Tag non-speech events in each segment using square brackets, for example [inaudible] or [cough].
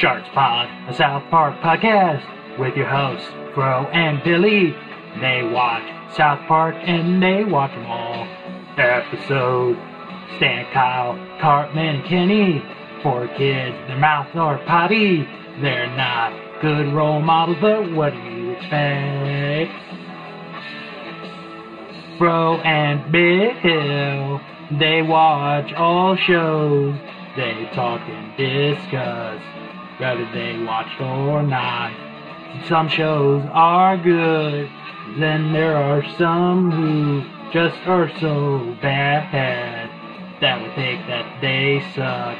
Sharks Pod, a South Park podcast with your hosts, Fro and Billy. They watch South Park and they watch them all. Episode Stan, Kyle, Cartman, Kenny. Four kids, their mouths are potty. They're not good role models, but what do you expect? Fro and Bill, they watch all shows. They talk and discuss whether they watched or not. Some shows are good, then there are some who just are so bad that we think that they suck.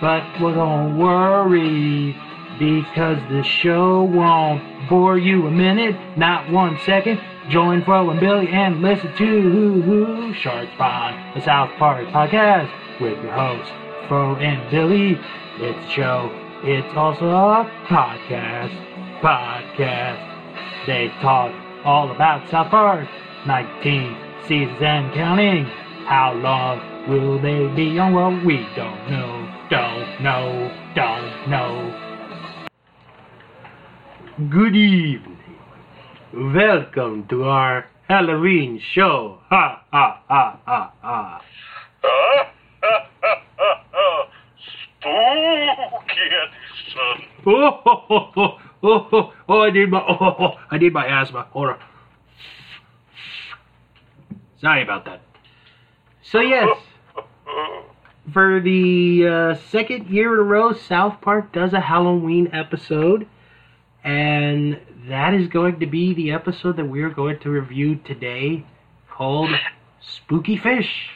But well, don't worry, because the show won't bore you a minute, not one second. Join Fro and Billy and listen to Hoo Hoo Sharks Pond, the South Park podcast with your hosts, Fro and Billy. It's a show. It's also a podcast. Podcast. They talk all about South Park, 19 seasons and counting. How long will they be on? Well, we don't know. Don't know. Don't know. Good evening. Welcome to our Halloween show. Ha ha ha ha ha. Spooky edition. Oh, oh, oh, oh, oh, oh, oh, I need my, oh, oh, oh, I need my asthma. Hold on. Sorry about that. So yes, for the uh, second year in a row, South Park does a Halloween episode, and that is going to be the episode that we're going to review today, called Spooky Fish.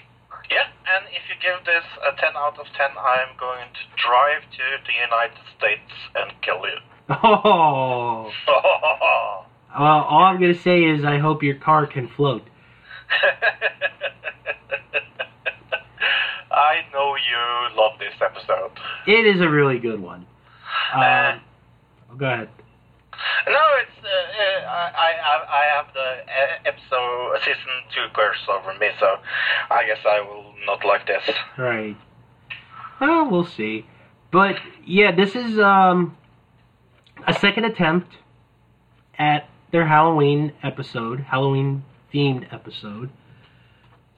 And if you give this a 10 out of 10, I'm going to drive to the United States and kill you. Oh, [laughs] well, all I'm gonna say is I hope your car can float. [laughs] I know you love this episode. It is a really good one. Um, oh, go ahead. No, it's uh, uh, I, I I have the uh, episode season two curse over me, so I guess I will not like this. Right. Well, we'll see. But yeah, this is um a second attempt at their Halloween episode, Halloween themed episode.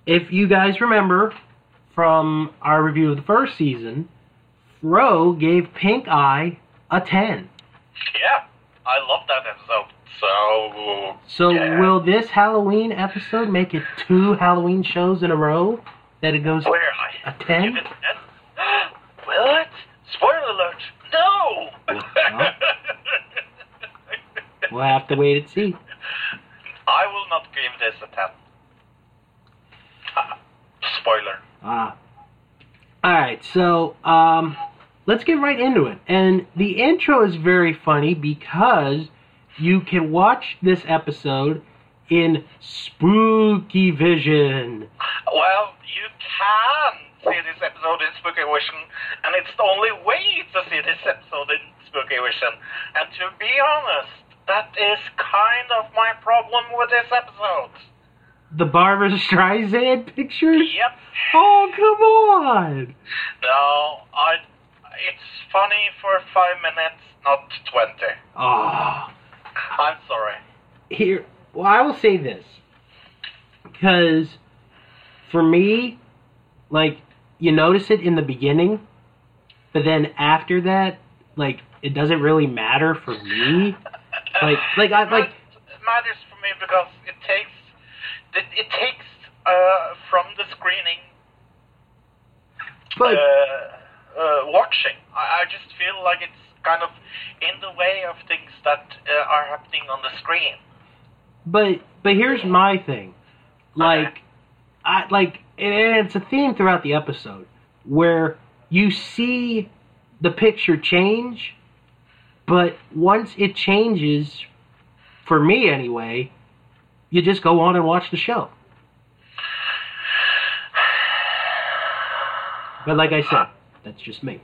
If you guys remember from our review of the first season, Fro gave Pink Eye a 10. Yeah, I love that episode. So So Yeah. will this Halloween episode make it two Halloween shows in a row that it goes where I a 10? Give it a 10? Will it? Spoiler alert! No. Well. [laughs] We'll have to wait and see. I will not give this a 10. Ah, [laughs] spoiler. Ah. Alright, so um let's get right into it. And the intro is very funny because you can watch this episode in spooky vision. Well, you can see this episode in Spooky Vision, and it's the only way to see this episode in Spooky Vision. And to be honest, that is kind of my problem with this episode. The Barbra Streisand pictures? Yep. Oh, come on! No, I. It's funny for five minutes, not twenty. Oh. I'm sorry. here well i will say this because for me like you notice it in the beginning but then after that like it doesn't really matter for me like [laughs] like i like it matters for me because it takes it, it takes uh, from the screening but uh, uh, watching. I, I just feel like it's kind of in the way of things that uh, are happening on the screen. but but here's my thing like i like and it's a theme throughout the episode where you see the picture change but once it changes for me anyway you just go on and watch the show but like i said that's just me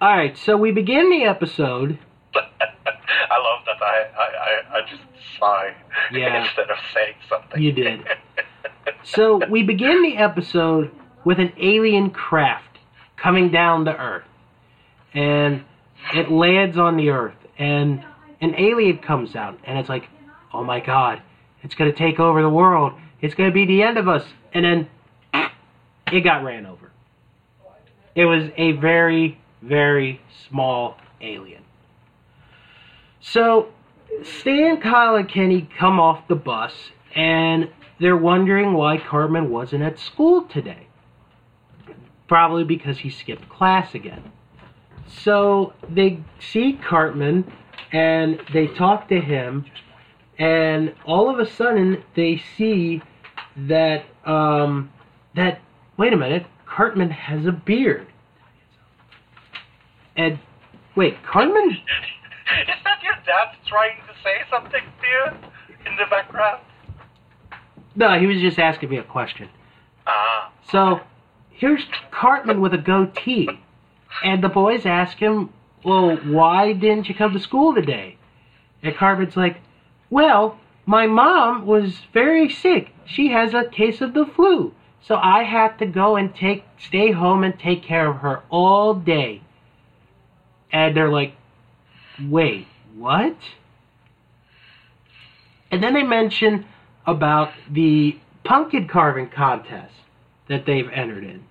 all right so we begin the episode [laughs] I love that I, I, I, just sigh [laughs] Yeah. instead of saying something. You did. So we begin the episode with an alien craft coming down to Earth. And it lands on the Earth. And an alien comes out. And it's like, oh my god, it's going to take over the world. It's going to be the end of us. And then it got ran over. It was a very, very small alien. So Stan, Kyle, and Kenny come off the bus and they're wondering why Cartman wasn't at school today. Probably because he skipped class again. So they see Cartman and they talk to him, and all of a sudden they see that um, that wait a minute, Cartman has a beard. And wait, Cartman? [laughs] Is that your dad trying to say something to you in the background? No, he was just asking me a question. Ah. So here's Cartman with a goatee, and the boys ask him, "Well, why didn't you come to school today?" And Cartman's like, "Well, my mom was very sick. She has a case of the flu, so I had to go and take stay home and take care of her all day." And they're like, "Wait, what?" And then they mention about the pumpkin carving contest that they've entered in.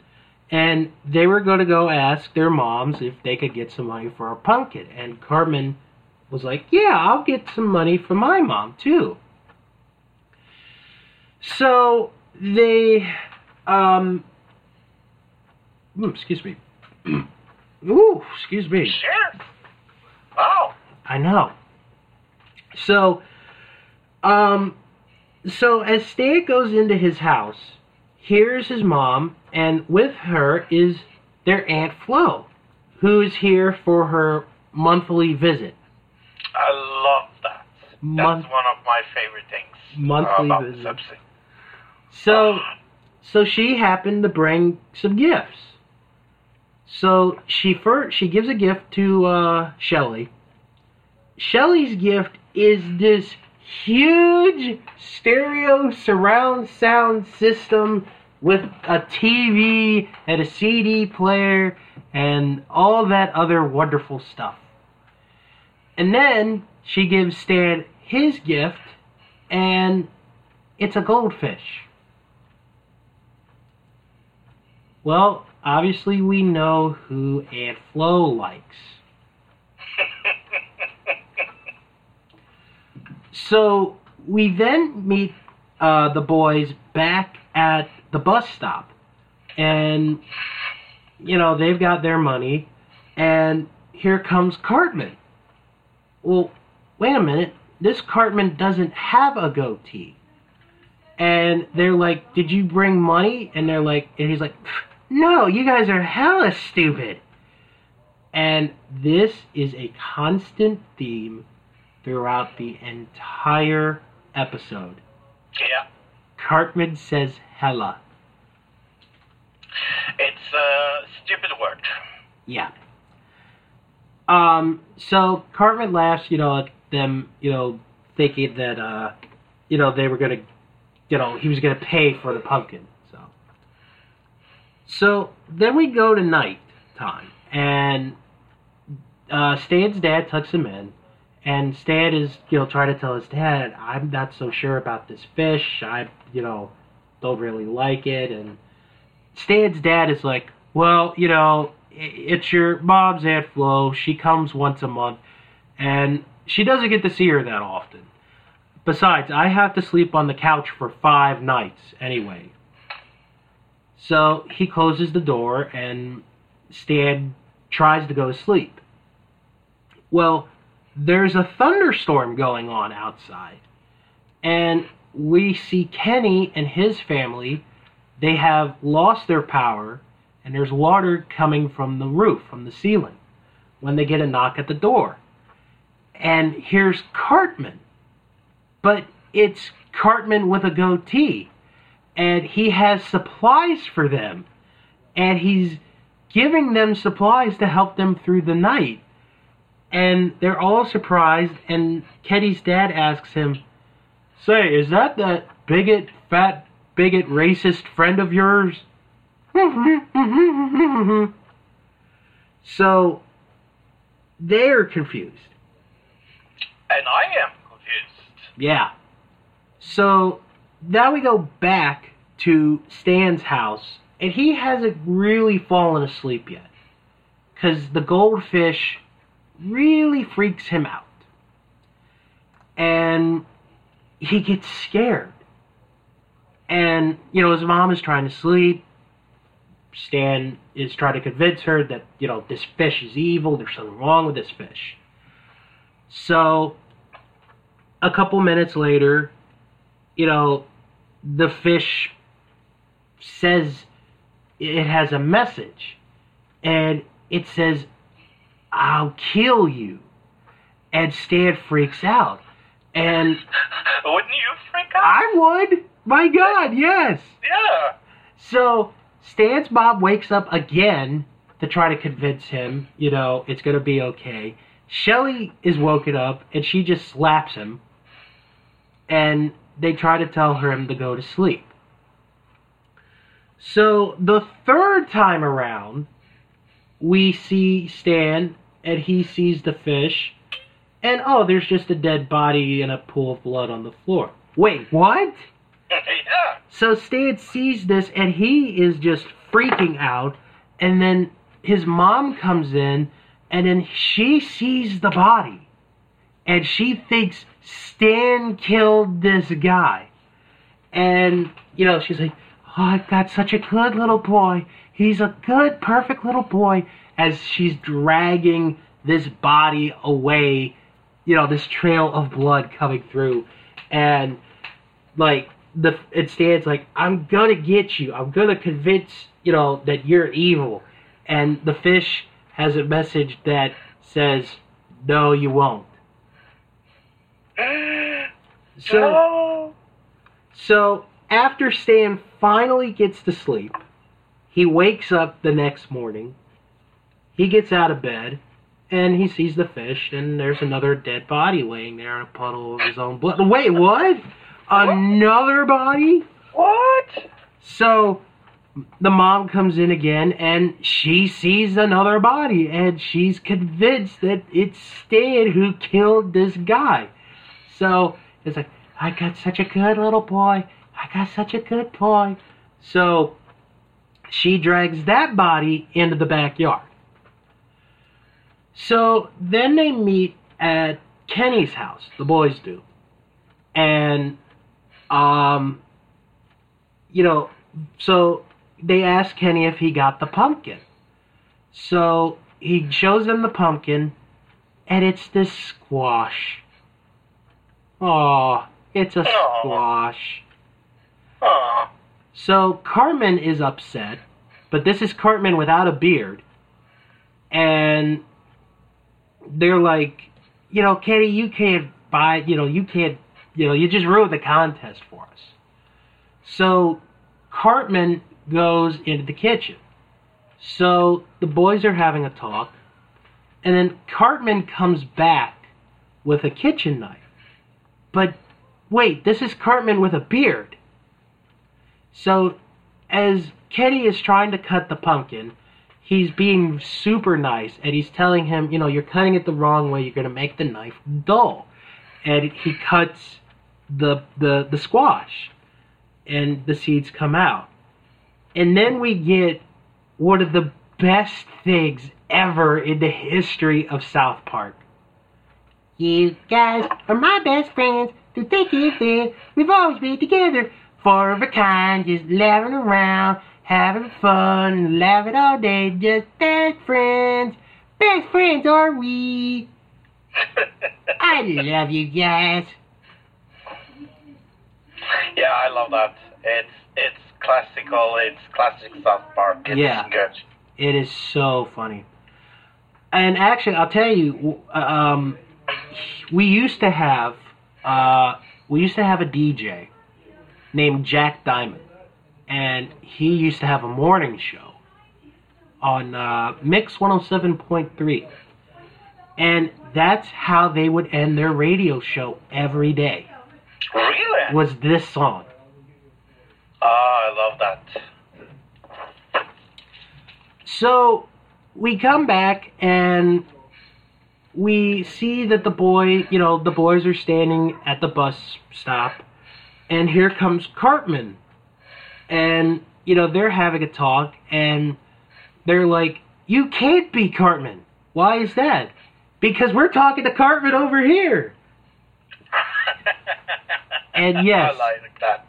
And they were going to go ask their moms if they could get some money for a pumpkin. And Cartman was like, Yeah, I'll get some money for my mom too. So they, um, excuse me. Ooh, excuse me. [clears throat] Sure. Wow. I know. So, um, so as Stan goes into his house, here's his mom, and with her is their Aunt Flo, who's here for her monthly visit. I love that. That's Month- one of my favorite things Monthly visit. So, so she happened to bring some gifts. So she first she gives a gift to uh, Shelly. Shelly's gift is this huge stereo surround sound system with a TV and a CD player and all that other wonderful stuff. And then she gives Stan his gift, and it's a goldfish. Well, obviously, we know who Aunt Flo likes. [laughs] So we then meet uh, the boys back at the bus stop, and you know they've got their money, and here comes Cartman. Well, wait a minute, this Cartman doesn't have a goatee, and they're like, "Did you bring money?" And they're like, and he's like, "No, you guys are hella stupid." And this is a constant theme throughout the entire episode. yeah. Cartman says hella. It's a stupid word. Yeah. Um, so Cartman laughs, you know, at them, you know, thinking that, uh, you know, they were gonna, you know, he was gonna pay for the pumpkin. So, then we go to night time, and uh, Stan's dad tucks him in, and Stan is, you know, trying to tell his dad, I'm not so sure about this fish. I, you know, don't really like it, and Stan's dad is like, well, you know, it's your mom's Aunt Flo. She comes once a month, and she doesn't get to see her that often. Besides, I have to sleep on the couch for five nights anyway. So he closes the door, and Stan tries to go to sleep. Well, there's a thunderstorm going on outside, and we see Kenny and his family they have lost their power and there's water coming from the roof, from the ceiling, when they get a knock at the door. And here's Cartman. But it's Cartman with a goatee. And he has supplies for them. And he's giving them supplies to help them through the night. And they're all surprised. And Kenny's dad asks him, Say, is that that bigot, fat, bigot, racist friend of yours? So they're confused. And I am confused. Yeah. So now we go back to Stan's house, and he hasn't really fallen asleep yet. Because the goldfish really freaks him out. And he gets scared. And, you know, his mom is trying to sleep. Stan is trying to convince her that, you know, this fish is evil, there's something wrong with this fish. So, a couple minutes later, you know, the fish says it has a message. And it says, I'll kill you. And Stan freaks out. And [laughs] Wouldn't you freak out? I would. My God, yes. Yeah. So Stan's mom wakes up again to try to convince him, you know, it's going to be okay. Shelly is woken up and she just slaps him. And they try to tell him to go to sleep. So the third time around, we see Stan and he sees the fish. And oh, there's just a dead body and a pool of blood on the floor. Wait, what? yeah. [laughs] So Stan sees this and he is just freaking out. And then his mom comes in and then she sees the body. And she thinks Stan killed this guy. And, you know, she's like, Oh, I've got such a good little boy. He's a good, perfect little boy. As she's dragging this body away, you know, this trail of blood coming through. And, like, the it stands like I'm gonna get you. I'm gonna convince you know that you're evil, and the fish has a message that says, "No, you won't." [gasps] So so after Stan finally gets to sleep, he wakes up the next morning. He gets out of bed. And he sees the fish, and there's another dead body laying there in a puddle of his own blood. Wait, what? Another body? What? So the mom comes in again and she sees another body and she's convinced that it's Stan who killed this guy. So it's like, I got such a good little boy. I got such a good boy. So she drags that body into the backyard. So then they meet at Kenny's house, the boys do. And um you know, so they ask Kenny if he got the pumpkin. So he shows them the pumpkin, and it's this squash. Oh, it's a squash. So Cartman is upset, but this is Cartman without a beard. And they're like, you know, Kenny, you can't buy, you know, you can't, you know, you just ruined the contest for us. So Cartman goes into the kitchen. So the boys are having a talk, and then Cartman comes back with a kitchen knife. But wait, this is Cartman with a beard. So as Kenny is trying to cut the pumpkin, he's being super nice and he's telling him, you know, you're cutting it the wrong way, you're going to make the knife dull. And he cuts the the the squash and the seeds come out. And then we get one of the best things ever in the history of South Park. You guys are my best friends thick and thin. We've always been together, four of a kind, just laughing around, having fun, laughing all day, just best friends. Best friends are we. I love you guys. yeah, I love that. It's it's classical. It's classic South Park. It's Yeah. good. It is so funny. And actually, I'll tell you, um, we used to have uh, we used to have a DJ named Jack Diamond, and he used to have a morning show on uh, Mix 107.3, and that's how they would end their radio show every day. Really? Was this song? Ah, I love that. So we come back and we see that the boy, you know, the boys are standing at the bus stop, and here comes Cartman. And, you know, they're having a talk, and they're like, You can't be Cartman. Why is that? Because we're talking to Cartman over here. [laughs] And yes. I like that.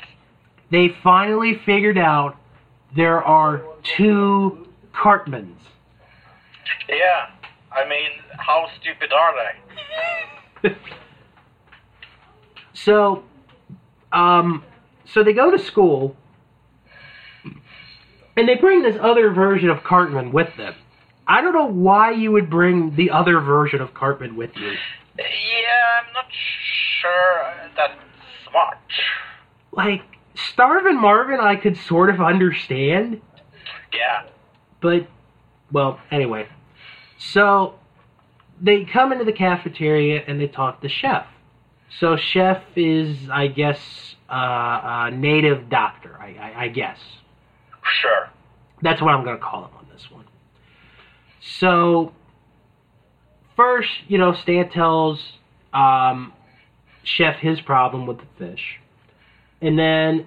They finally figured out there are two Cartmans. Yeah. I mean, how stupid are they? [laughs] So, um, so they go to school, and they bring this other version of Cartman with them. I don't know why you would bring the other version of Cartman with you. Yeah, I'm not sure that's smart. Like Starvin' Marvin, I could sort of understand, Yeah. but well, anyway. So they come into the cafeteria and they talk to Chef. So Chef is, I guess, uh, a native doctor. I, I, I guess. Sure. That's what I'm going to call him on this one. So, first, you know, Stan tells um, Chef his problem with the fish. And then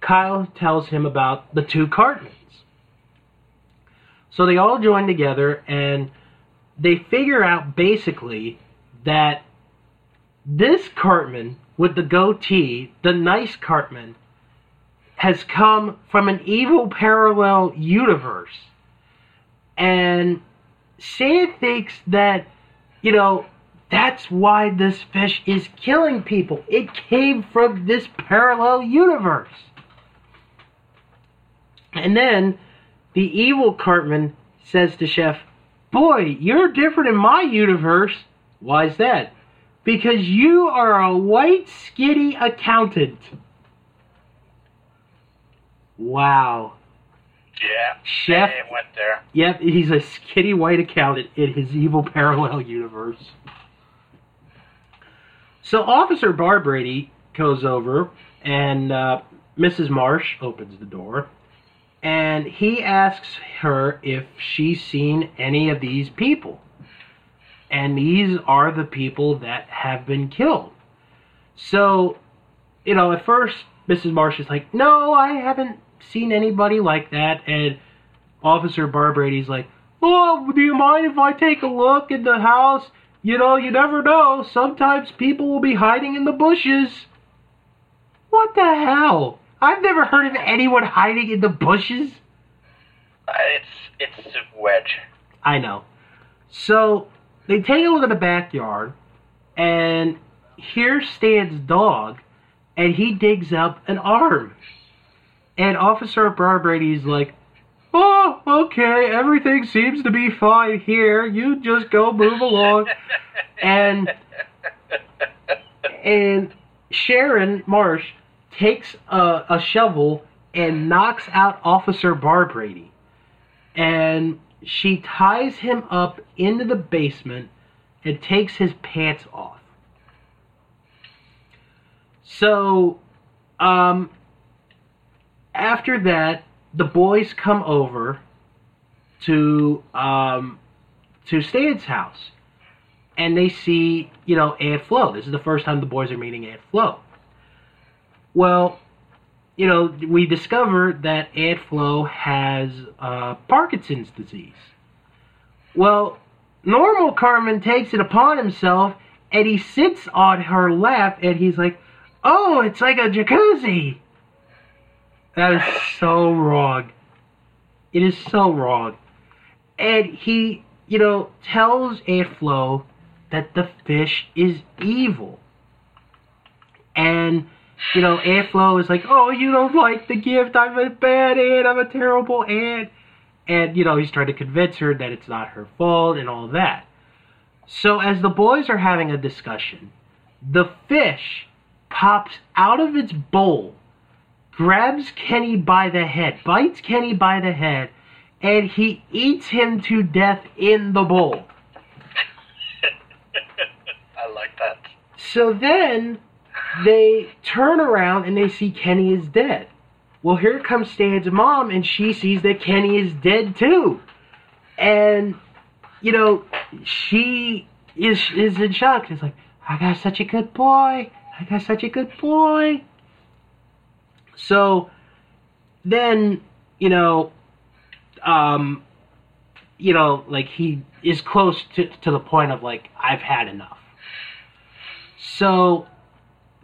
Kyle tells him about the two Cartmans. So they all join together and they figure out basically that this Cartman with the goatee, the nice Cartman, has come from an evil parallel universe. And Stan thinks that, you know, that's why this fish is killing people. It came from this parallel universe. And then the evil Cartman says to Chef, Boy, you're different in my universe. Why is that? Because you are a white, skitty accountant. Wow. Yeah. Chef, It went there. yep, he's a skitty white accountant in his evil parallel universe. So Officer Barbrady goes over, and uh, Mrs. Marsh opens the door, and he asks her if she's seen any of these people. And these are the people that have been killed. So, you know, at first, Mrs. Marsh is like, No, I haven't seen anybody like that. And Officer Barbrady's like, Oh, do you mind if I take a look in the house? You know, you never know. Sometimes people will be hiding in the bushes. What the hell? I've never heard of anyone hiding in the bushes. Uh, It's it's super weird. I know. So they take a look at the backyard, and here stands Dog, and he digs up an arm. And Officer Barbrady's like, Oh, okay, everything seems to be fine here. You just go move along. [laughs] And and Sharon Marsh takes a, a shovel and knocks out Officer Barbrady. And she ties him up into the basement and takes his pants off. So, um, after that, the boys come over to um, to Stan's house, and they see you know Aunt Flo. This is the first time the boys are meeting Aunt Flo. Well, you know we discover that Flo has uh, Parkinson's disease. Well, normal Cartman takes it upon himself, and he sits on her lap, and he's like, "Oh, it's like a jacuzzi." That is so wrong. It is so wrong. And he, you know, tells Flo that the fish is evil. And, you know, Flo is like, oh, you don't like the gift. I'm a bad aunt. I'm a terrible aunt. And, you know, he's trying to convince her that it's not her fault and all that. So, as the boys are having a discussion, the fish pops out of its bowl grabs Kenny by the head, bites Kenny by the head, and he eats him to death in the bowl. [laughs] I like that. So then they turn around and they see Kenny is dead. Well, here comes Stan's mom, and she sees that Kenny is dead too. and you know she is is in shock. She's like, I got such a good boy. I got such a good boy. So then, you know, um, you know, like he is close to to the point of like I've had enough. So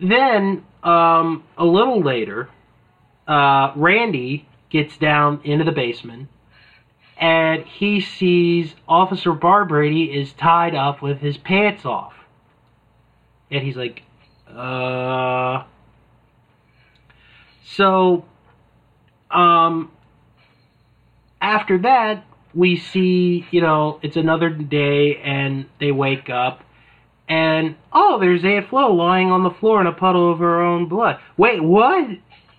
then, um, a little later, uh, Randy gets down into the basement and he sees Officer Barbrady is tied up with his pants off. And he's like, uh. So, um, after that, we see, you know, it's another day and they wake up and, oh, there's Aunt Flo lying on the floor in a puddle of her own blood. Wait, what?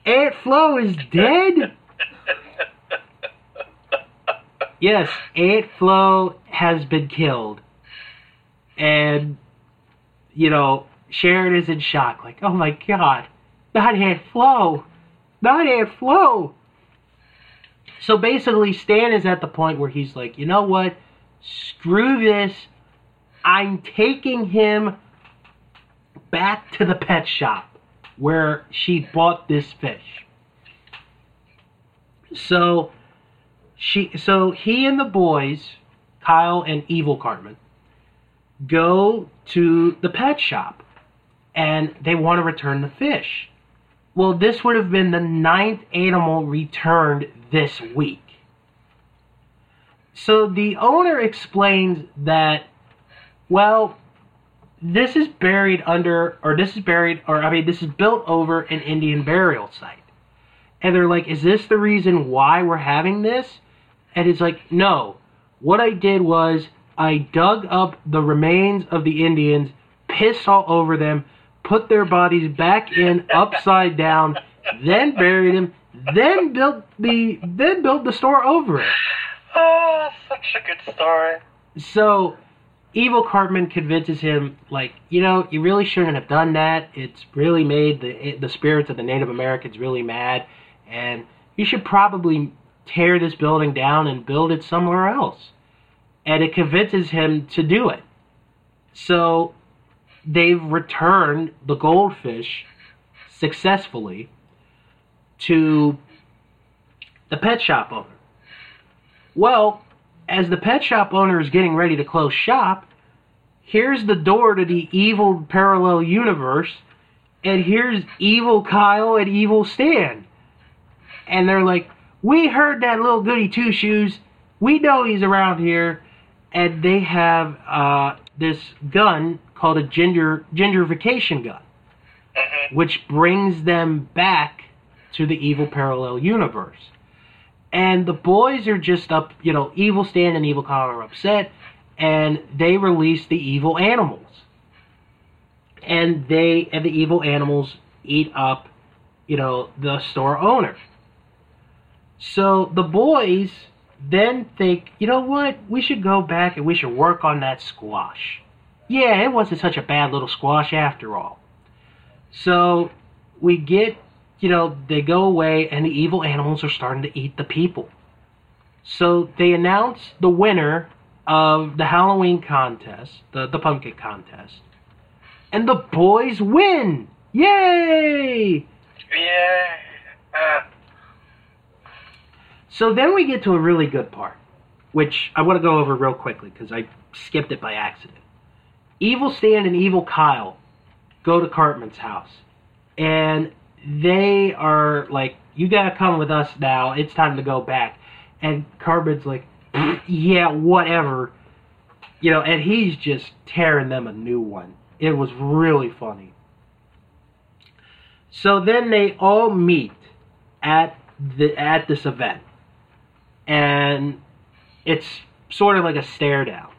Aunt Flo is dead? [laughs] yes, Aunt Flo has been killed. And, you know, Sharon is in shock. Like, oh my god, not Aunt Flo. Not Aunt Flo. So basically, Stan is at the point where he's like, you know what? Screw this. I'm taking him back to the pet shop where she bought this fish. So she so he and the boys, Kyle and Evil Cartman, go to the pet shop and they want to return the fish. Well, this would have been the ninth animal returned this week. So the owner explains that, well, this is buried under, or this is buried, or I mean, this is built over an Indian burial site. And they're like, is this the reason why we're having this? And it's like, no. What I did was I dug up the remains of the Indians, pissed all over them, put their bodies back in upside down, then buried them, then built the then built the store over it. Oh, such a good story. So Evil Cartman convinces him, like, you know, you really shouldn't have done that. It's really made the the spirits of the Native Americans really mad, and you should probably tear this building down and build it somewhere else. And it convinces him to do it. So they've returned the goldfish successfully to the pet shop owner. Well, as the pet shop owner is getting ready to close shop, here's the door to the evil parallel universe, and here's evil Kyle and evil Stan. And they're like, We heard that little goody two shoes. We know he's around here. And they have uh, this gun called a ginger gingerification gun, hmm which brings them back to the evil parallel universe. And the boys are just up, you know, evil Stan and evil Kyle are upset, and they release the evil animals. And they and the evil animals eat up, you know, the store owner. So the boys then think, you know what, we should go back and we should work on that squash. Yeah, it wasn't such a bad little squash after all. So we get, you know, they go away and the evil animals are starting to eat the people. So they announce the winner of the Halloween contest, the, the pumpkin contest. And the boys win! Yay! Yeah. Uh, So then we get to a really good part, which I want to go over real quickly because I skipped it by accident. Evil Stan and Evil Kyle go to Cartman's house, and they are like, "You gotta come with us now. It's time to go back." And Cartman's like, [clears throat] "Yeah, whatever," you know, and he's just tearing them a new one. It was really funny. So then they all meet at the at this event and it's sort of like a stare down.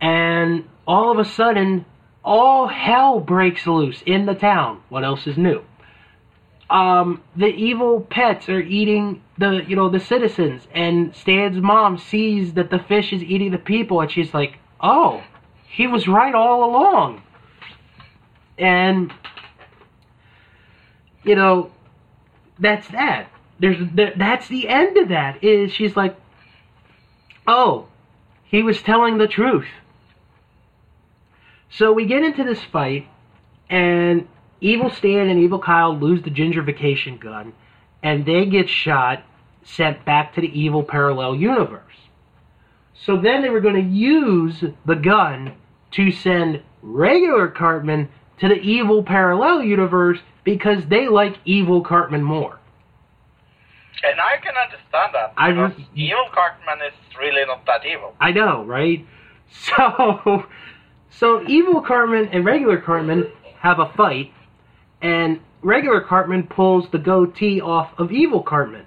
And all of a sudden, all hell breaks loose in the town. What else is new? Um, the evil pets are eating the you know the citizens, and Stan's mom sees that the fish is eating the people, and she's like, "Oh, he was right all along." And you know, that's that there's there, that's the end of that is she's like oh, he was telling the truth. So we get into this fight, and Evil Stan and Evil Kyle lose the gingerfication gun, and they get shot, sent back to the evil parallel universe. So then they were going to use the gun to send regular Cartman to the evil parallel universe because they like evil Cartman more. And I can understand that. I re- evil Cartman is really not that evil. I know, right? [laughs] So, so evil Cartman and regular Cartman have a fight, and regular Cartman pulls the goatee off of evil Cartman.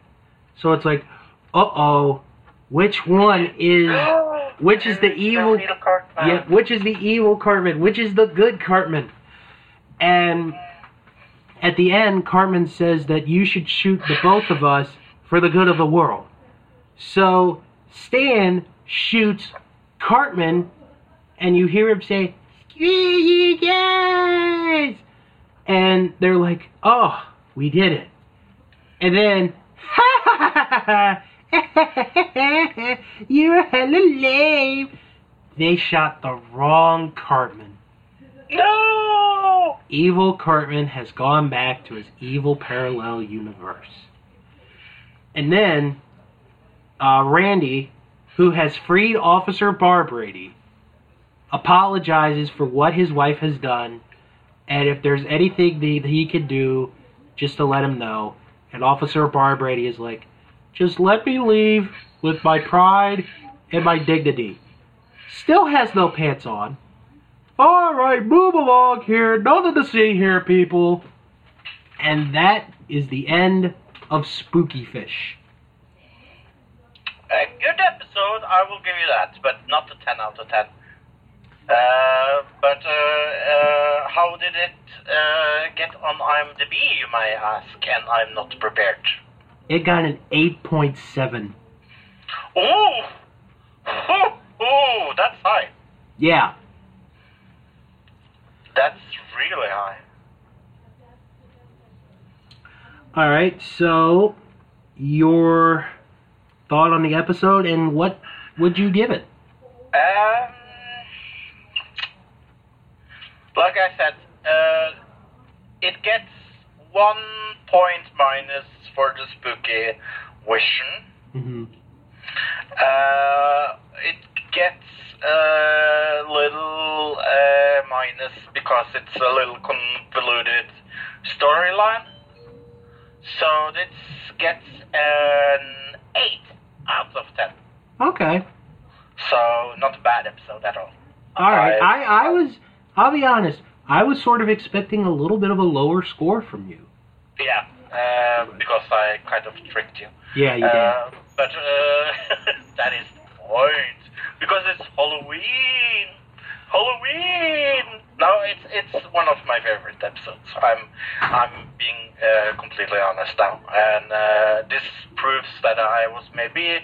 So it's like, uh oh, which one is [gasps] which is the evil? Yeah, which is the evil Cartman? Which is the good Cartman? And at the end, Cartman says that you should shoot the both of us for the good of the world. So Stan shoots Cartman, and you hear him say, "Screw you! And they're like, "Oh, we did it!" And then, [laughs] ha ha ha ha! You're hella lame. They shot the wrong Cartman. No! Evil Cartman has gone back to his evil parallel universe. And then, uh, Randy, who has freed Officer Barbrady, apologizes for what his wife has done, and if there's anything that he could do, just to let him know. And Officer Barbrady is like, just let me leave with my pride and my dignity. Still has no pants on. Alright, move along here. Nothing to see here, people. And that is the end of Spooky Fish. A good episode, I will give you that, but not a 10 out of 10. Uh, but uh, uh, how did it uh, get on IMDb, you may ask, and I'm not prepared. It got an 8.7. Oh! Ooh, [laughs] ooh, that's high. Yeah. That's really high. Alright, so your thought on the episode and what would you give it? Um, like I said, uh, it gets one point minus for the spooky vision. hmm Uh, it gets a little uh, minus because it's a little convoluted storyline. So this gets an 8 out of 10. Okay. So not a bad episode at all. Alright, I- I, I was, I'll be honest, I was sort of expecting a little bit of a lower score from you. Yeah, uh, because I kind of tricked you. Yeah, you did. Uh, but uh, [laughs] that is the point. Because it's Halloween. Halloween. No, it's it's one of my favorite episodes. I'm I'm being uh, completely honest now, and uh, this proves that I was maybe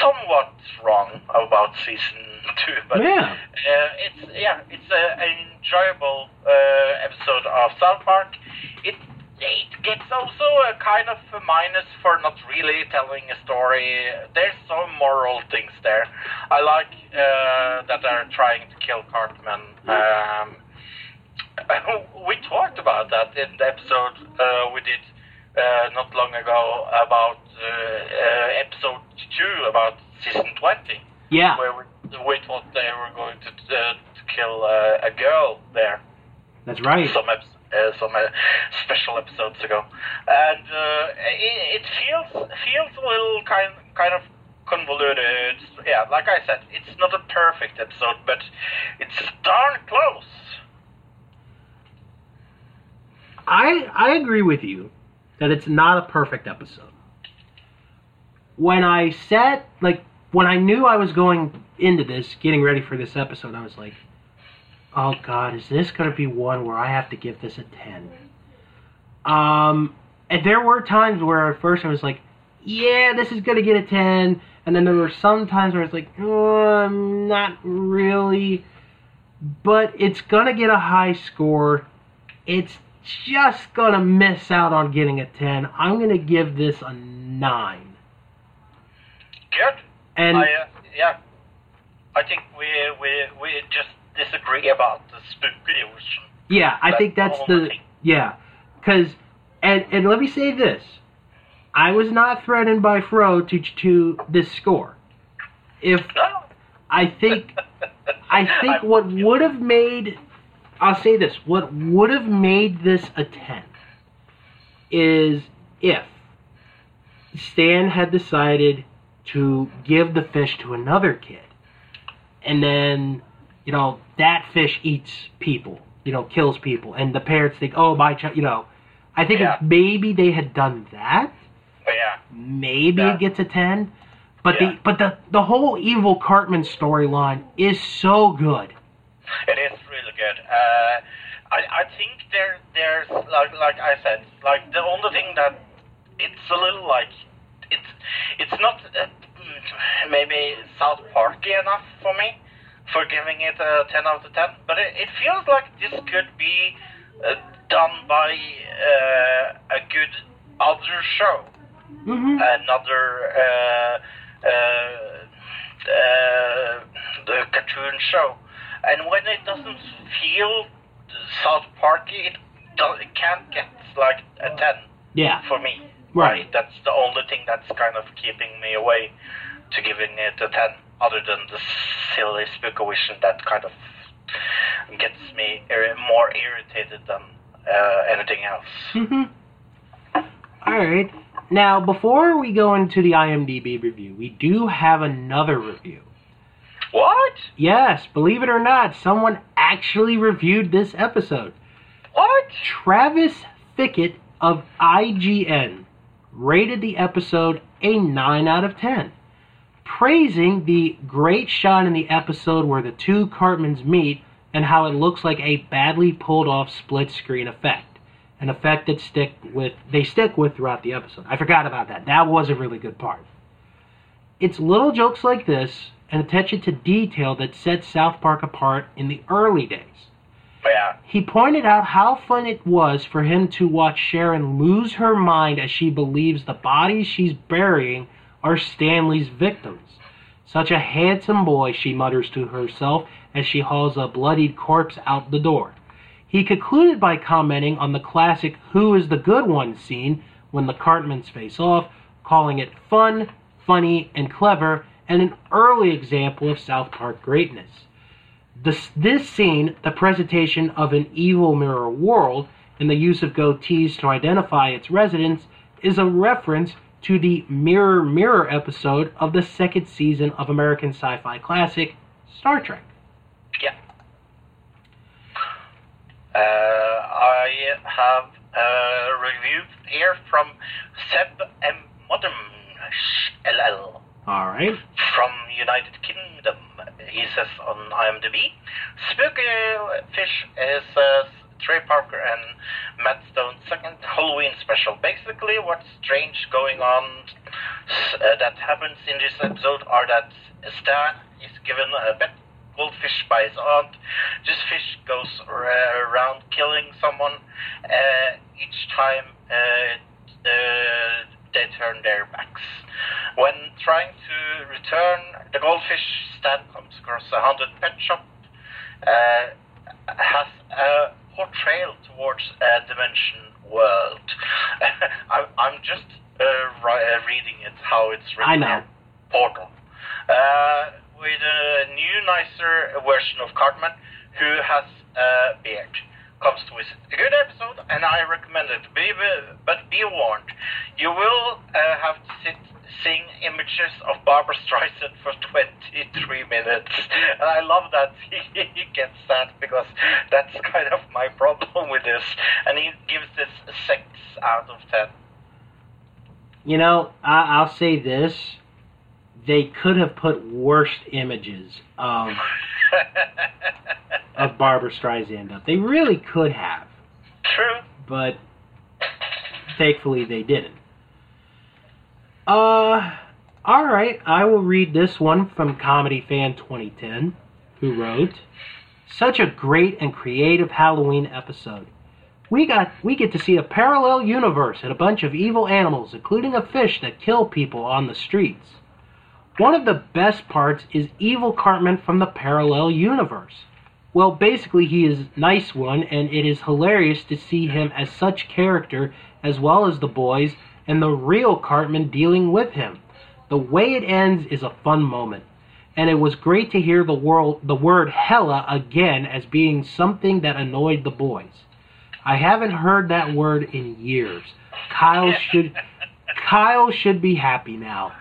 somewhat wrong about season two. But Yeah. uh, it's yeah, it's a, an enjoyable uh, episode of South Park. It it gets also a kind of a minus for not really telling a story. There's some moral things there. I like uh, that they're trying to kill Cartman. Um, [laughs] we talked about that in the episode uh, we did uh, not long ago about uh, uh, episode two about season twenty Yeah. where we, we thought they were going to, uh, to kill uh, a girl there That's right. some eps- uh, some uh, special episodes ago, and uh, it, it feels feels a little kind kind of convoluted. Yeah, like I said, it's not a perfect episode, but it's darn close. I I agree with you that it's not a perfect episode. When I sat like when I knew I was going into this, getting ready for this episode, I was like, "Oh God, is this going to be one where I have to give this a 10? Um, and there were times where at first I was like, "Yeah, this is going to get a 10," and then there were some times where I was like, oh, "I'm not really," but it's going to get a high score. It's just gonna miss out on getting a 10. I'm gonna give this a 9. Good. And I, uh, yeah. I think we we we just disagree about the spooky ocean. Yeah, I That's think that's the thing. yeah, because and and let me say this, I was not threatened by Fro to to this score. If No. I think [laughs] I think what would have made I'll say this, what would have made this a 10 is if Stan had decided to give the fish to another kid. And then, you know, that fish eats people, you know, kills people and the parents think, "Oh, my child," you know. I think Yeah. maybe they had done that, oh, yeah. maybe Yeah. it gets a 10 but Yeah. the but the the whole evil cartman storyline is so good It is good. Uh, I I think there there's like like I said like the only thing that it's a little like it's it's not uh, mm, maybe South Parky enough for me for giving it a ten out of ten, but it, it feels like this could be uh, done by uh, a good other show mm-hmm. another uh, uh, uh, the cartoon show, and when it doesn't feel South Parky, it, it can't get like a ten yeah for me. Right. That's the only thing that's kind of keeping me away to giving it a ten, other than the silly Spookavision that kind of gets me ir- more irritated than uh, anything else. mm-hmm. all right now before we go into the imdb review we do have another review What? yes believe it or not someone actually reviewed this episode What? travis Fickett of ign rated the episode a 9 out of 10 praising the great shot in the episode where the two Cartmans meet and how it looks like a badly pulled off split screen effect. An effect that stick with they stick with throughout the episode. I forgot about that. That was a really good part. It's little jokes like this and attention to detail that set South Park apart in the early days. Oh, yeah. He pointed out how fun it was for him to watch Sharon lose her mind as she believes the bodies she's burying are Stanley's victims. Such a handsome boy, she mutters to herself as she hauls a bloodied corpse out the door. He concluded by commenting on the classic Who is the Good One scene when the Cartmans face off, calling it fun, funny, and clever, and an early example of South Park greatness. This, this scene, the presentation of an evil mirror world, and the use of goatees to identify its residents, is a reference to the Mirror Mirror episode of the second season of American sci fi classic Star Trek. Yeah. Uh, I have a review here from Seb M. Modern LL Alright. from United Kingdom. He says on IMDb, Spooky Fish is uh, Trey Parker and Matt Stone's second Halloween special. Basically, what's strange going on uh, that happens in this episode are that Stan is given a pet goldfish by his aunt. This fish goes around killing someone uh, each time uh, uh, they turn their backs. When trying to return the goldfish, Stan comes across a haunted pet shop. Uh, has a portrayal towards a dimension world. [laughs] I'm, I'm just uh, ri- uh, reading it how it's written. I know. Portal. Uh, with a new, nicer version of Cartman who has a beard. Comes to visit. A good episode, and I recommend it. Be, but be warned, you will uh, have to sit seeing images of Barbra Streisand for 23 minutes. And I love that he, [laughs] he gets that because that's kind of my problem with this. And he gives this a 6 out of 10. You know, I, I'll say this. They could have put worse images of, [laughs] of Barbra Streisand up. They really could have. True. but thankfully they didn't. Uh, all right, I will read this one from Comedy Fan 2010, who wrote, "Such a great and creative Halloween episode. We got we get to see a parallel universe and a bunch of evil animals, including a fish that kill people on the streets. One of the best parts is Evil Cartman from the parallel universe. Well, basically, he is nice one, and it is hilarious to see him as such character, as well as the boys and the real Cartman dealing with him. The way it ends is a fun moment, and it was great to hear the world the word hella again as being something that annoyed the boys. I haven't heard that word in years. Kyle should Kyle should be happy now.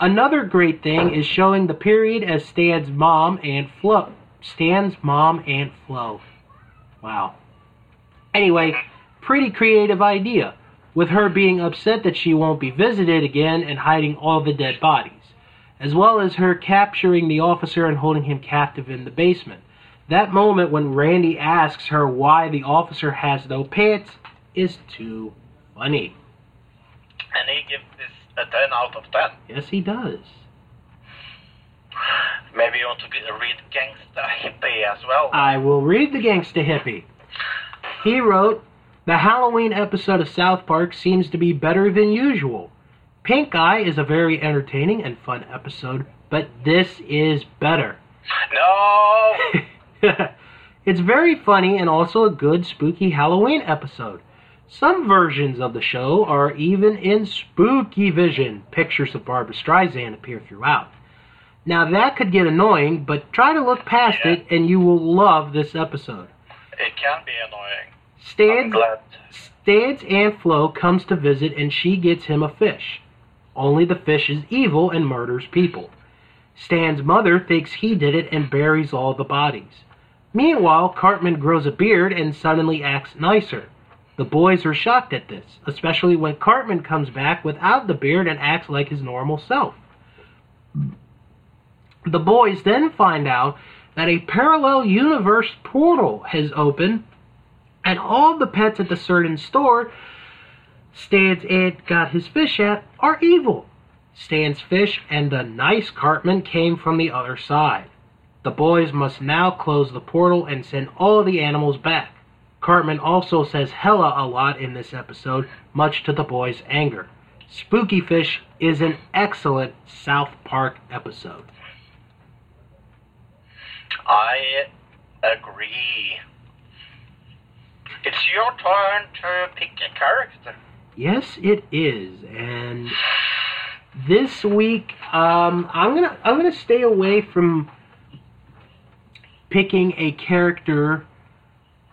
Another great thing is showing the period as Stan's mom and Flo. Stan's mom and Flo. Wow. Anyway, pretty creative idea, with her being upset that she won't be visited again and hiding all the dead bodies, as well as her capturing the officer and holding him captive in the basement. That moment when Randy asks her why the officer has no pants is too funny. And he gives this a 10 out of 10. Yes, he does. Maybe you want to read Gangsta Hippie as well. I will read the Gangsta Hippie. He wrote, The Halloween episode of South Park seems to be better than usual. Pink Eye is a very entertaining and fun episode, but this is better. no! [laughs] it's very funny and also a good spooky Halloween episode. Some versions of the show are even in spooky vision. Pictures of Barbra Streisand appear throughout. Now that could get annoying, but try to look past Yeah. it and you will love this episode. It can be annoying. Stan's. Stan's Aunt Flo comes to visit and she gets him a fish. Only the fish is evil and murders people. Stan's mother thinks he did it and buries all the bodies. Meanwhile, Cartman grows a beard and suddenly acts nicer. The boys are shocked at this, especially when Cartman comes back without the beard and acts like his normal self. The boys then find out that a parallel universe portal has opened and all the pets at the certain store Stan's aunt got his fish at are evil. Stan's fish and the nice Cartman came from the other side. The boys must now close the portal and send all the animals back. Cartman also says hella a lot in this episode, much to the boys' anger. Spooky Fish is an excellent South Park episode. I agree. It's your turn to pick a character. Yes, it is, and this week um, I'm gonna I'm gonna stay away from picking a character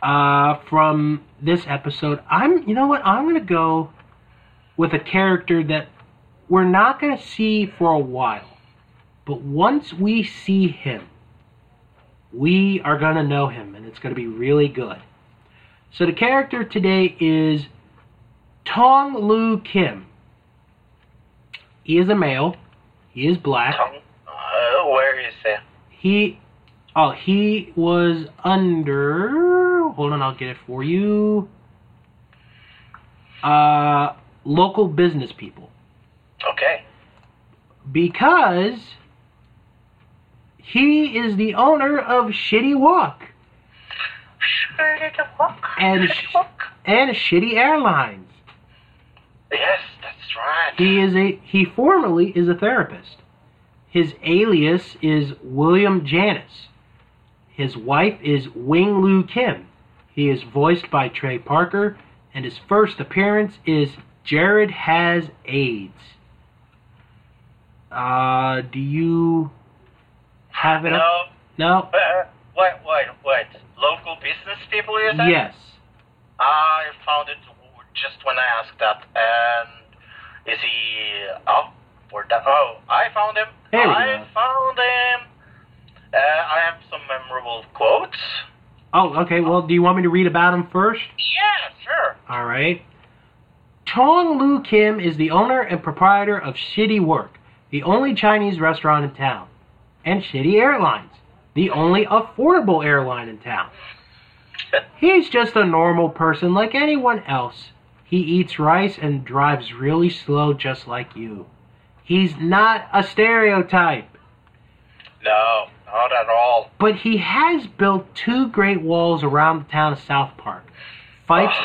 uh, from this episode. I'm you know what I'm gonna go with a character that we're not gonna see for a while, but once we see him, we are gonna know him, and it's gonna be really good. So the character today is Tuong Lu Kim. He is a male. He is black. Tom, uh, where is he? He, oh, he was under. Hold on, I'll get it for you. Uh, local business people, Okay. because he is the owner of Shitty Wok and and Shitty Airlines. Yes, that's right. He is a he formerly is a therapist. His alias is William Janus. His wife is Wing Lu Kim. He is voiced by Trey Parker, and his first appearance is Jared has AIDS. Uh, do you have it up? no. No. Uh, wait, wait, wait. Local business people, you said? Yes. I found it just when I asked that. And is he up or down? Oh, I found him. There we I go. found him. Uh, I have some memorable quotes. Oh, okay. Well, do you want me to read about him first? Yeah, sure. All right. Tuong Lu Kim is the owner and proprietor of Shitty Wok, the only Chinese restaurant in town, and Shitty Airlines, the only affordable airline in town. He's just a normal person like anyone else. He eats rice and drives really slow just like you. He's not a stereotype. No, not at all. But he has built two great walls around the town of South Park. Fights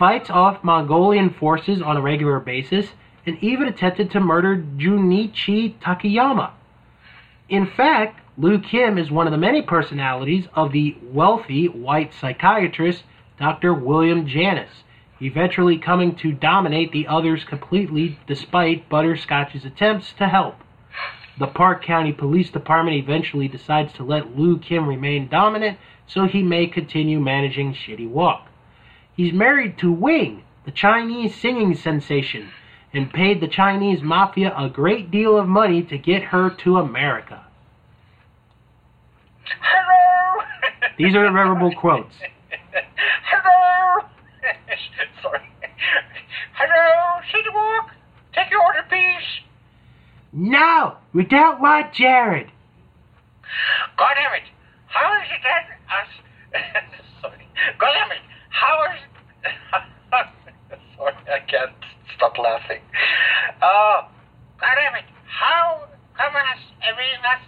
fights off Mongolian forces on a regular basis, and even attempted to murder Junichi Takayama. In fact, Lu Kim is one of the many personalities of the wealthy white psychiatrist Dr. William Janus, eventually coming to dominate the others completely despite Butterscotch's attempts to help. The Park County Police Department eventually decides to let Lu Kim remain dominant so he may continue managing Shitty Wok. He's married to Wing, the Chinese singing sensation, and paid the Chinese mafia a great deal of money to get her to America. Hello! [laughs] These are memorable quotes. Hello! [laughs] Sorry. Hello, City Wok. Take your order, please. No, we don't want Jared. God damn it. How is it that us... [laughs] Sorry. God damn it. How is... Sorry, I can't stop laughing. Uh, it. How come us... Every us...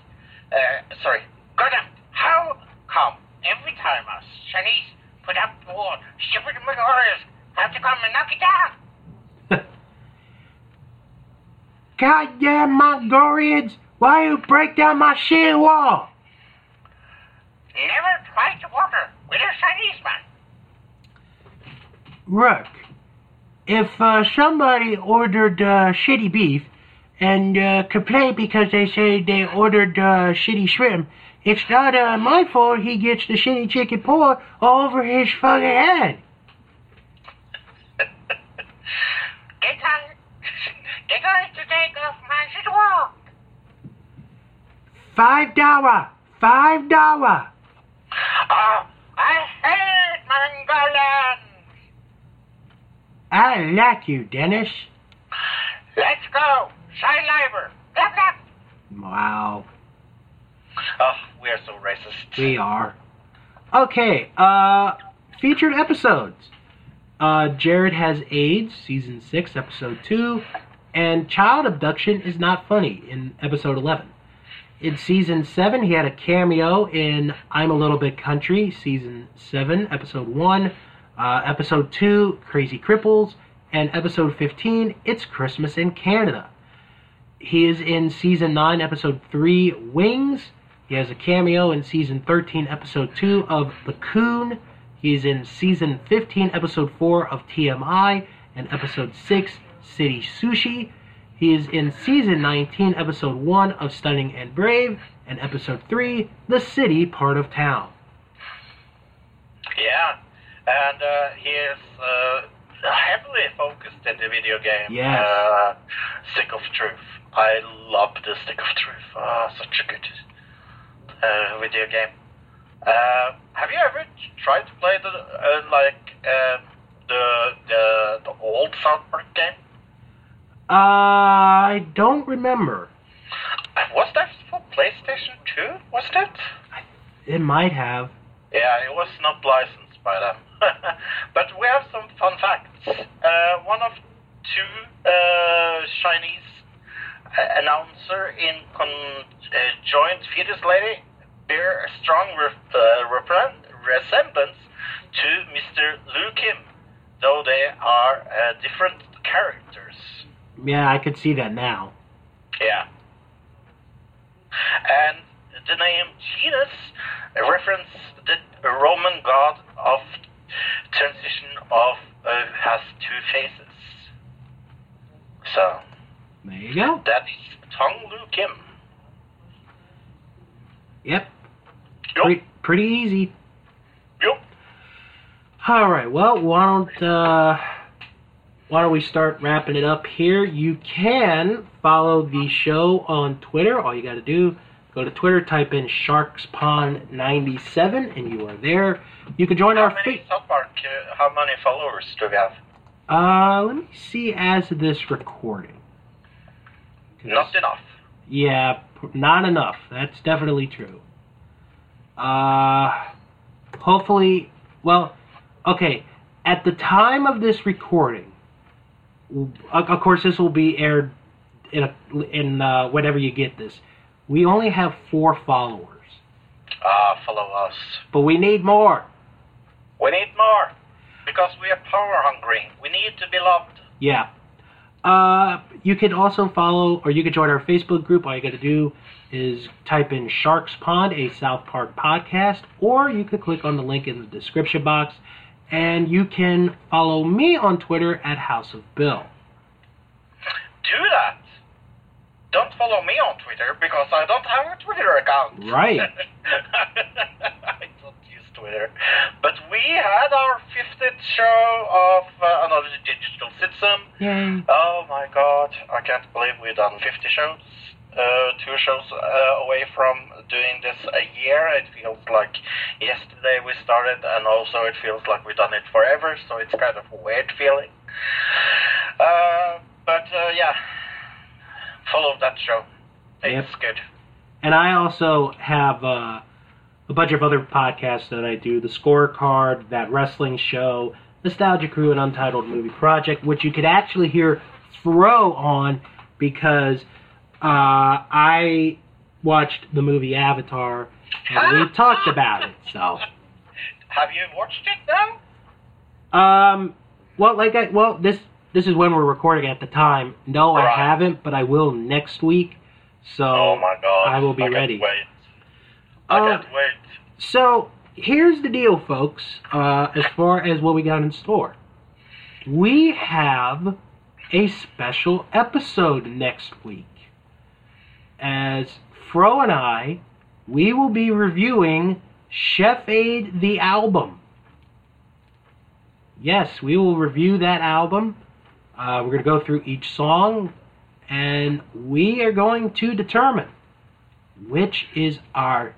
Uh, sorry. God damn it. How come every time us Chinese put up the wall, stupid Mongolians have to come and knock it down? [laughs] Goddamn Mongolians, why you break down my shit wall? Never try to water with a Chinese man. Rook, if uh, somebody ordered uh, shitty beef and uh, complained because they say they ordered uh, shitty shrimp, it's not uh, my fault he gets the shitty chicken poured all over his fucking head. [laughs] Get on. Get on to take off my. Five dollar, five dollar. Oh, I hate Mongolians. I like you, Dennis. Let's go. Shine. Blah, blah. Wow, Oh, we are so racist. we are. Okay, uh, featured episodes. Uh, Jared has AIDS, season six, episode two, and child abduction is not funny in episode eleven. In season seven, he had a cameo in I'm a Little Bit Country, season seven, episode one, uh, episode two, Krazy Kripples, and episode fifteen, It's Christmas in Canada. He is in season 9, episode 3, Wings. He has a cameo in season 13, episode 2 of The Coon. He is in season 15, episode 4 of TMI, and episode 6, City Sushi. He is in season 19, episode 1 of Stunning and Brave, and episode 3, The City Part of Town. Yeah, and uh, he is uh, heavily focused in the video game. Yes. Uh, Stick of Truth. I love the Stick of Truth. Ah, such a good uh, video game. Uh, have you ever tried to play the uh, like uh, the the the old South Park game? Uh, I don't remember. Was that for PlayStation 2? Was that? It might have. Yeah, it was not licensed by them. [laughs] but we have some fun facts. Uh, one of two uh, Chinese uh, announcer in con- uh, joint fetus lady bear a strong re- uh, resemblance to Mr. Lu Kim, though they are uh, different characters. Yeah, I could see that now. Yeah. And the name Janus reference the Roman god of transition of uh, has two faces. So There you go. that is Tuong Lu Kim. Yep. Yup. Pretty, pretty easy. Yup. All right. Well, why don't uh, why don't we start wrapping it up here? You can follow the show on Twitter. All you got to do go to Twitter, type in Sharks Pond 97, and you are there. You can join How our many fa- how many followers do we have? Uh, let me see as of this recording. Not enough. Yeah, not enough. That's definitely true. Uh, hopefully, well, okay. At the time of this recording, of of course, this will be aired in a, in uh, whenever you get this. We only have four followers, Ah, follow us. but we need more. We need more because we are power hungry. We need to be loved. Yeah. Uh, you can also follow, or you can join our Facebook group. All you got to do is type in Sharks Pond, a South Park podcast, or you could click on the link in the description box, and you can follow me on Twitter at House of Bill. Do that. Don't follow me on Twitter because I don't have a Twitter account. Right. [laughs] I don't use Twitter. But we had our 50th show of uh, Another Digital Citizen. Yay. Oh my god, I can't believe we've done 50 shows. Uh, two shows uh, away from doing this a year. It feels like yesterday we started, and also it feels like we've done it forever, so it's kind of a weird feeling. Uh, but uh, follow that show. It's Yep. good. And I also have uh, a bunch of other podcasts that I do the Scorecard, that wrestling show, Nostalgia Crew, and Untitled Movie Project, which you could actually hear Fro on because uh, I watched the movie Avatar and we [laughs] talked about it. So, Have you watched it now? um, well, like I well this this is when we're recording at the time. No, I haven't, but I will next week. So oh my god. I will be can't ready. Wait. I Uh, can't wait. So here's the deal, folks. Uh, as far as what we got in store, we have a special episode next week. As Fro and I, we will be reviewing Chef Aid the album. Yes, we will review that album. Uh, we're going to go through each song, and we are going to determine which is our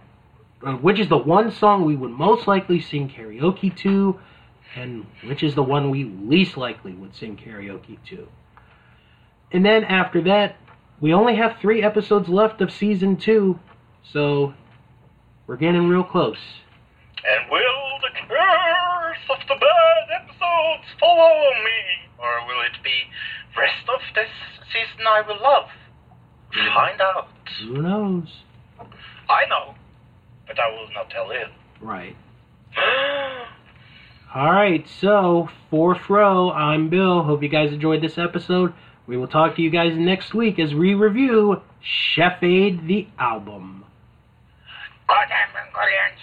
uh, which is the one song we would most likely sing karaoke to, and which is the one we least likely would sing karaoke to. And then after that, we only have three episodes left of season two, so we're getting real close. And will the curse of the bad episodes follow me? Or will it be rest of this season I will love? Mm. Find out. Who knows? I know, but I will not tell you. Right. [gasps] All right, so for Fro, I'm Bill. Hope you guys enjoyed this episode. We will talk to you guys next week as we review Chef Aid the album. Goddamn ingredients.